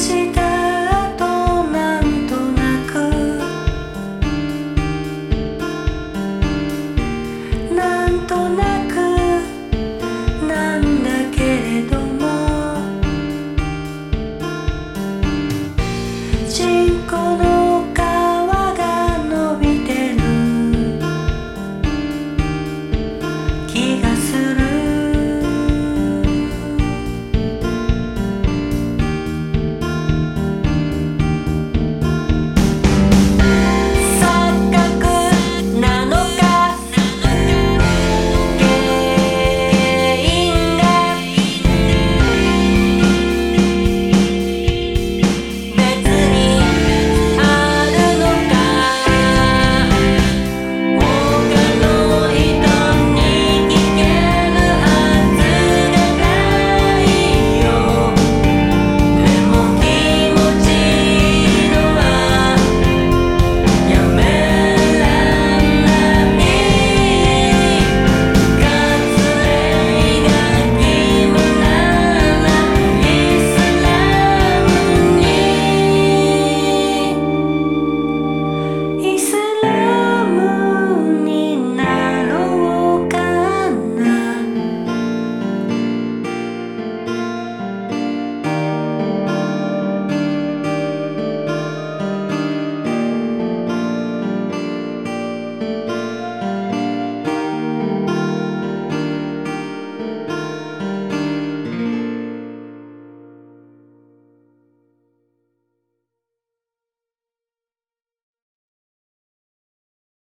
gratidão.